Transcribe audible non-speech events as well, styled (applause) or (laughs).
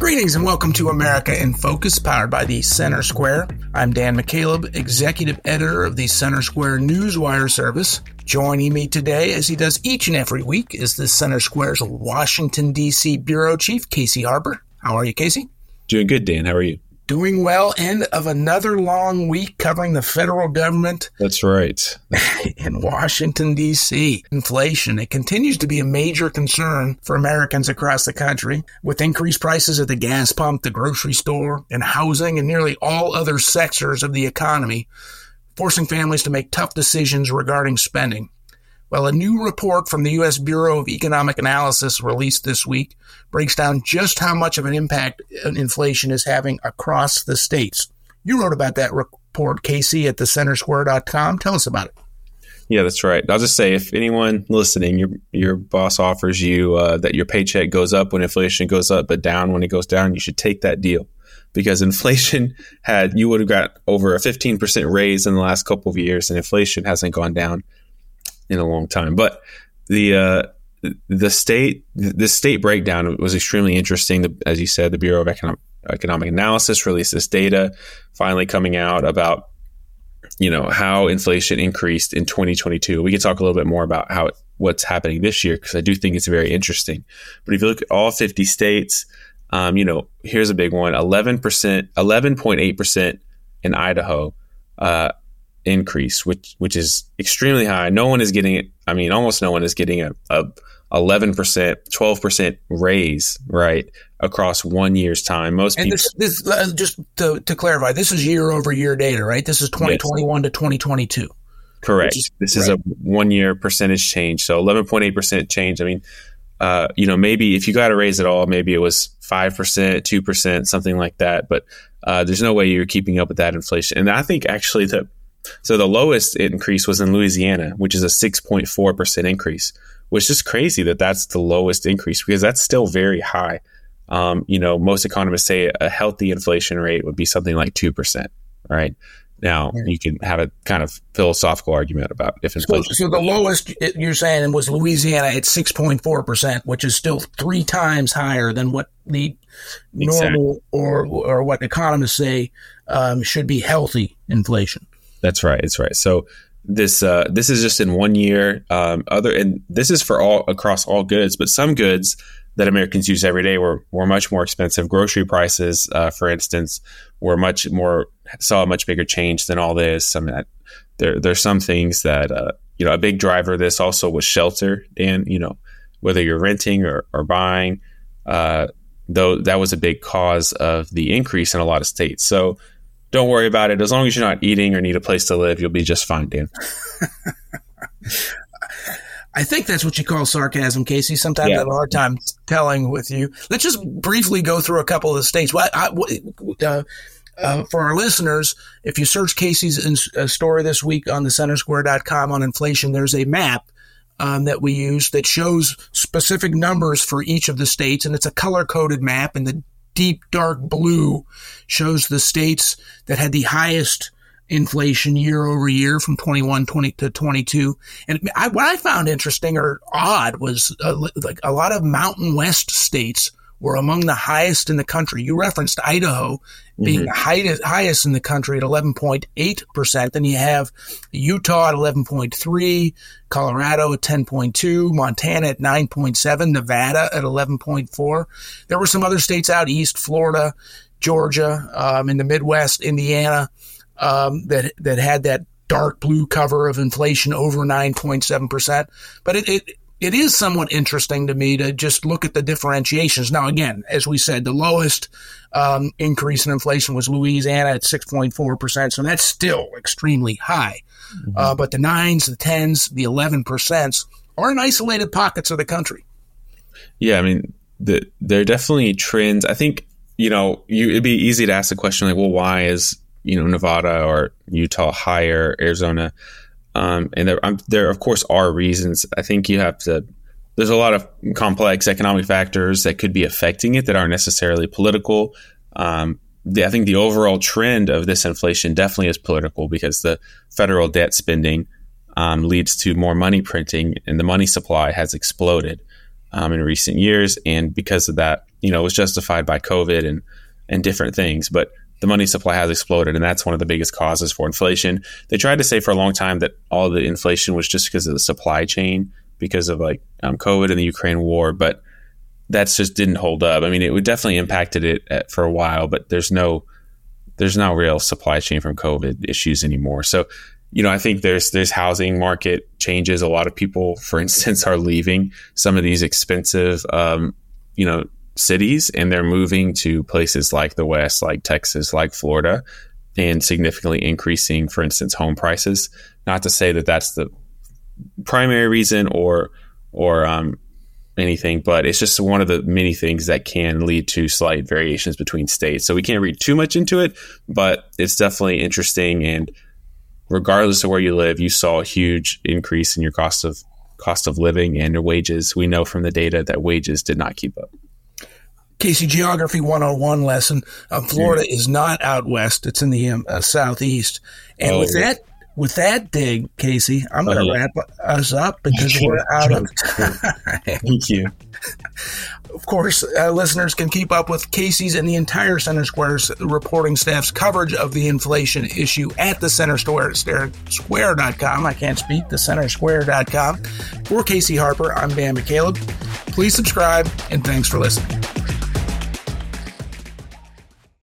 Greetings and welcome to America in Focus, powered by the Center Square. I'm Dan McCaleb, executive editor of the Center Square Newswire service. Joining me today, as he does each and every week, is the Center Square's Washington, D.C. bureau chief, Casey Harper. How are you, Casey? Doing good, Dan. How are you? Doing well. End of another long week covering the federal government. That's right. (laughs) in Washington, D.C. Inflation. It continues to be a major concern for Americans across the country, with increased prices at the gas pump, the grocery store, and housing, and nearly all other sectors of the economy, forcing families to make tough decisions regarding spending. Well, a new report from the U.S. Bureau of Economic Analysis released this week breaks down just how much of an impact inflation is having across the states. You wrote about that report, Casey, at thecentersquare.com. Tell us about it. Yeah, that's right. I'll just say if anyone listening, your your boss offers you uh, that your paycheck goes up when inflation goes up, but down when it goes down, you should take that deal because (laughs) inflation had you would have got over a 15% raise in the last couple of years and inflation hasn't gone down in a long time. But the uh, the state the state breakdown was extremely interesting. As you said, the Bureau of Economic, Economic Analysis released this data finally coming out about you know how inflation increased in 2022. We can talk a little bit more about how what's happening this year because I do think it's very interesting. But if you look at all 50 states, um, you know, here's a big one: 11 percent, 11.8 percent in Idaho. Uh, increase, which which is extremely high. No one is getting it. I mean, almost no one is getting a, a 11%, 12% raise, right, across one year's time. Most and people. This, this uh, just to, to clarify, this is year over year data, right? This is 2021 yes. to 2022. Correct. Is, this right. is a one year percentage change. So 11.8% change. I mean, uh, you know, maybe if you got a raise at all, maybe it was 5%, 2%, something like that. But uh, there's no way you're keeping up with that inflation. And I think actually the so the lowest increase was in Louisiana, which is a 6.4% increase, which is crazy that that's the lowest increase because that's still very high. Um, you know, most economists say a healthy inflation rate would be something like 2%, right? Now, you can have a kind of philosophical argument about if inflation. So, so the lowest you're saying was Louisiana at 6.4%, which is still three times higher than what the exactly. normal or, or what economists say um, should be healthy inflation. That's right. That's right. So this uh, this is just in one year. Um, other and this is for all across all goods, but some goods that Americans use every day were were much more expensive. Grocery prices, uh, for instance, were much more saw a much bigger change than all this. Some that there there's some things that uh, you know a big driver of this also was shelter, and you know whether you're renting or, or buying. Uh, though that was a big cause of the increase in a lot of states. So don't worry about it. As long as you're not eating or need a place to live, you'll be just fine, Dan. (laughs) I think that's what you call sarcasm, Casey. Sometimes yeah. I have a hard time telling with you. Let's just briefly go through a couple of the states. Well, I, uh, uh, for our listeners, if you search Casey's in, uh, story this week on the centersquare.com on inflation, there's a map um, that we use that shows specific numbers for each of the states, and it's a color coded map. And the deep dark blue shows the states that had the highest inflation year over year from 21 20 to 22 and I, what i found interesting or odd was uh, like a lot of mountain west states were among the highest in the country. You referenced Idaho being mm-hmm. highest, highest in the country at 11.8%. Then you have Utah at 11.3, Colorado at 10.2, Montana at 9.7, Nevada at 11.4. There were some other states out east, Florida, Georgia, um, in the Midwest, Indiana, um, that, that had that dark blue cover of inflation over 9.7%. But it, it, it is somewhat interesting to me to just look at the differentiations. Now, again, as we said, the lowest um, increase in inflation was Louisiana at 6.4%. So that's still extremely high. Mm-hmm. Uh, but the nines, the tens, the 11% are in isolated pockets of the country. Yeah, I mean, the, there are definitely trends. I think, you know, you, it'd be easy to ask the question like, well, why is, you know, Nevada or Utah higher, Arizona? Um, and there, um, there, of course, are reasons. I think you have to. There's a lot of complex economic factors that could be affecting it that aren't necessarily political. Um, the, I think the overall trend of this inflation definitely is political because the federal debt spending um, leads to more money printing, and the money supply has exploded um, in recent years. And because of that, you know, it was justified by COVID and and different things, but the money supply has exploded, and that's one of the biggest causes for inflation. They tried to say for a long time that all the inflation was just because of the supply chain, because of like um, COVID and the Ukraine war, but that's just didn't hold up. I mean, it definitely impacted it at, for a while, but there's no there's no real supply chain from COVID issues anymore. So, you know, I think there's there's housing market changes. A lot of people, for instance, (laughs) are leaving some of these expensive, um, you know, cities, and they're moving to places like the West, like Texas, like Florida, and significantly increasing, for instance, home prices. Not to say that that's the primary reason or or um, anything, but it's just one of the many things that can lead to slight variations between states. So we can't read too much into it, but it's definitely interesting. And regardless of where you live, you saw a huge increase in your cost of cost of living and your wages. We know from the data that wages did not keep up. Casey, Geography 101 lesson. Uh, Florida mm. is not out west; it's in the um, uh, southeast. And oh, with that, with that dig, Casey, I'm going to uh, wrap us up (laughs) because we're out of time. (laughs) Thank you. Of course, uh, listeners can keep up with Casey's and the entire Center Square's reporting staff's coverage of the inflation issue at the Center Square, Square.com. I can't speak, the Center Square.com. For Casey Harper, I'm Dan McCaleb. Please subscribe, and thanks for listening.